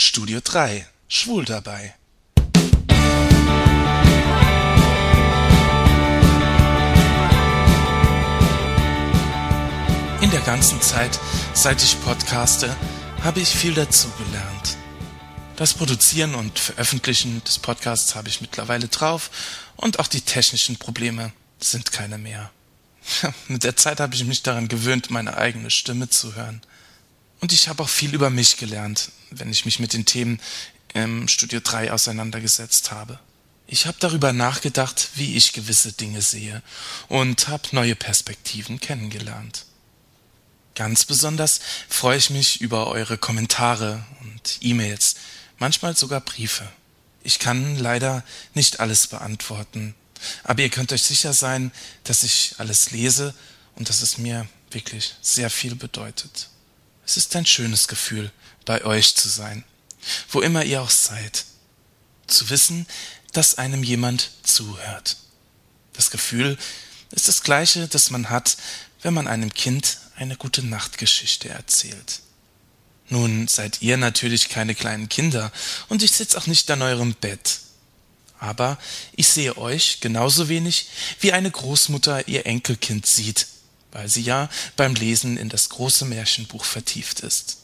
Studio 3 Schwul dabei. In der ganzen Zeit, seit ich podcaste, habe ich viel dazugelernt. Das Produzieren und Veröffentlichen des Podcasts habe ich mittlerweile drauf und auch die technischen Probleme sind keine mehr. Mit der Zeit habe ich mich daran gewöhnt, meine eigene Stimme zu hören. Und ich habe auch viel über mich gelernt, wenn ich mich mit den Themen im Studio 3 auseinandergesetzt habe. Ich habe darüber nachgedacht, wie ich gewisse Dinge sehe und habe neue Perspektiven kennengelernt. Ganz besonders freue ich mich über eure Kommentare und E-Mails, manchmal sogar Briefe. Ich kann leider nicht alles beantworten, aber ihr könnt euch sicher sein, dass ich alles lese und dass es mir wirklich sehr viel bedeutet. Es ist ein schönes Gefühl, bei euch zu sein, wo immer ihr auch seid. Zu wissen, dass einem jemand zuhört. Das Gefühl ist das gleiche, das man hat, wenn man einem Kind eine gute Nachtgeschichte erzählt. Nun seid ihr natürlich keine kleinen Kinder und ich sitz auch nicht an eurem Bett. Aber ich sehe euch genauso wenig, wie eine Großmutter ihr Enkelkind sieht, weil sie ja beim Lesen in das große Märchenbuch vertieft ist.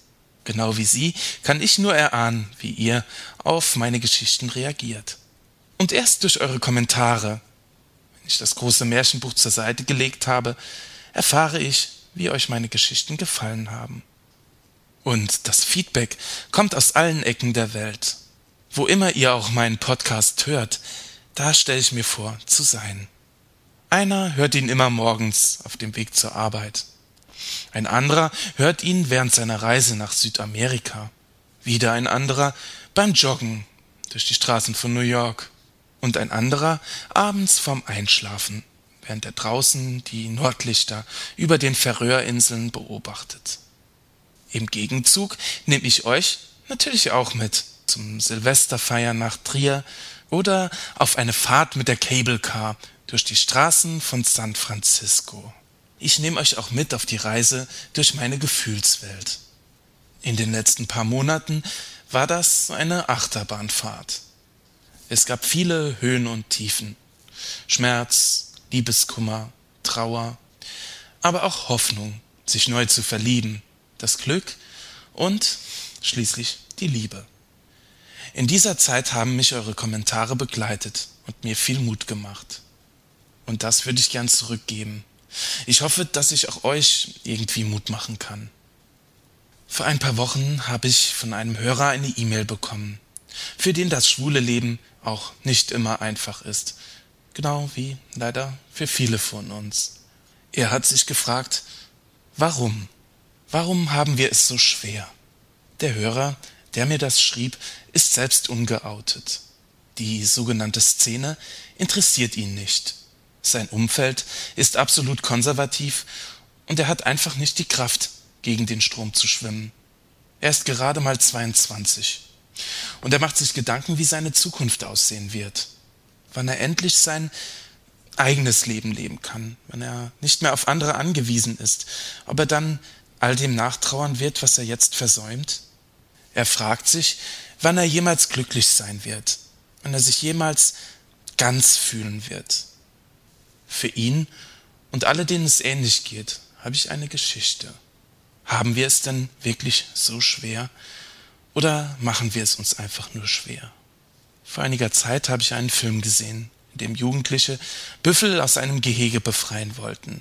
Genau wie sie kann ich nur erahnen, wie ihr auf meine Geschichten reagiert. Und erst durch eure Kommentare, wenn ich das große Märchenbuch zur Seite gelegt habe, erfahre ich, wie euch meine Geschichten gefallen haben. Und das Feedback kommt aus allen Ecken der Welt. Wo immer ihr auch meinen Podcast hört, da stelle ich mir vor zu sein. Einer hört ihn immer morgens auf dem Weg zur Arbeit. Ein anderer hört ihn während seiner Reise nach Südamerika. Wieder ein anderer beim Joggen durch die Straßen von New York. Und ein anderer abends vorm Einschlafen, während er draußen die Nordlichter über den Färöerinseln beobachtet. Im Gegenzug nehme ich euch natürlich auch mit zum Silvesterfeiern nach Trier oder auf eine Fahrt mit der Cable Car durch die Straßen von San Francisco. Ich nehme euch auch mit auf die Reise durch meine Gefühlswelt. In den letzten paar Monaten war das eine Achterbahnfahrt. Es gab viele Höhen und Tiefen. Schmerz, Liebeskummer, Trauer, aber auch Hoffnung, sich neu zu verlieben, das Glück und schließlich die Liebe. In dieser Zeit haben mich eure Kommentare begleitet und mir viel Mut gemacht. Und das würde ich gern zurückgeben. Ich hoffe, dass ich auch euch irgendwie Mut machen kann. Vor ein paar Wochen habe ich von einem Hörer eine E-Mail bekommen, für den das schwule Leben auch nicht immer einfach ist. Genau wie leider für viele von uns. Er hat sich gefragt, warum? Warum haben wir es so schwer? Der Hörer, der mir das schrieb, ist selbst ungeoutet. Die sogenannte Szene interessiert ihn nicht. Sein Umfeld ist absolut konservativ und er hat einfach nicht die Kraft, gegen den Strom zu schwimmen. Er ist gerade mal 22 und er macht sich Gedanken, wie seine Zukunft aussehen wird, wann er endlich sein eigenes Leben leben kann, wenn er nicht mehr auf andere angewiesen ist, ob er dann all dem nachtrauern wird, was er jetzt versäumt? Er fragt sich, wann er jemals glücklich sein wird, wann er sich jemals ganz fühlen wird. Für ihn und alle, denen es ähnlich geht, habe ich eine Geschichte. Haben wir es denn wirklich so schwer? Oder machen wir es uns einfach nur schwer? Vor einiger Zeit habe ich einen Film gesehen, in dem Jugendliche Büffel aus einem Gehege befreien wollten.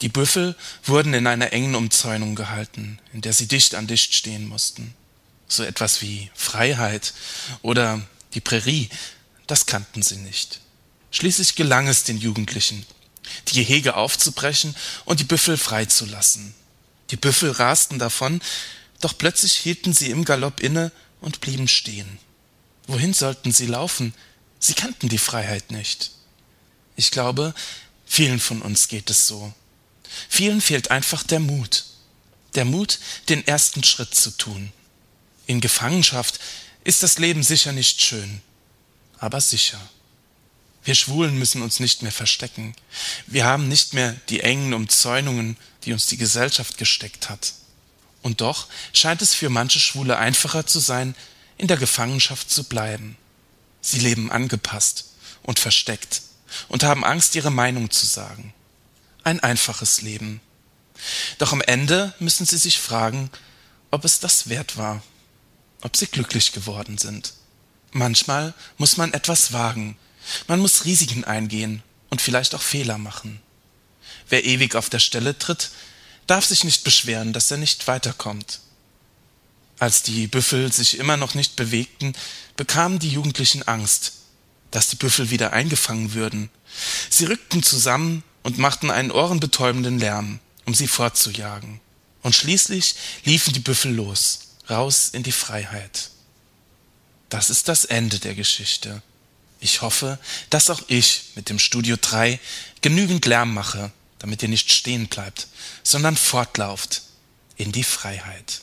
Die Büffel wurden in einer engen Umzäunung gehalten, in der sie dicht an dicht stehen mussten. So etwas wie Freiheit oder die Prärie, das kannten sie nicht. Schließlich gelang es den Jugendlichen, die Gehege aufzubrechen und die Büffel freizulassen. Die Büffel rasten davon, doch plötzlich hielten sie im Galopp inne und blieben stehen. Wohin sollten sie laufen? Sie kannten die Freiheit nicht. Ich glaube, vielen von uns geht es so. Vielen fehlt einfach der Mut. Der Mut, den ersten Schritt zu tun. In Gefangenschaft ist das Leben sicher nicht schön, aber sicher. Wir Schwulen müssen uns nicht mehr verstecken. Wir haben nicht mehr die engen Umzäunungen, die uns die Gesellschaft gesteckt hat. Und doch scheint es für manche Schwule einfacher zu sein, in der Gefangenschaft zu bleiben. Sie leben angepasst und versteckt und haben Angst, ihre Meinung zu sagen. Ein einfaches Leben. Doch am Ende müssen sie sich fragen, ob es das wert war, ob sie glücklich geworden sind. Manchmal muss man etwas wagen, man muss Risiken eingehen und vielleicht auch Fehler machen. Wer ewig auf der Stelle tritt, darf sich nicht beschweren, dass er nicht weiterkommt. Als die Büffel sich immer noch nicht bewegten, bekamen die Jugendlichen Angst, dass die Büffel wieder eingefangen würden. Sie rückten zusammen und machten einen ohrenbetäubenden Lärm, um sie fortzujagen. Und schließlich liefen die Büffel los, raus in die Freiheit. Das ist das Ende der Geschichte. Ich hoffe, dass auch ich mit dem Studio 3 genügend Lärm mache, damit ihr nicht stehen bleibt, sondern fortlauft in die Freiheit.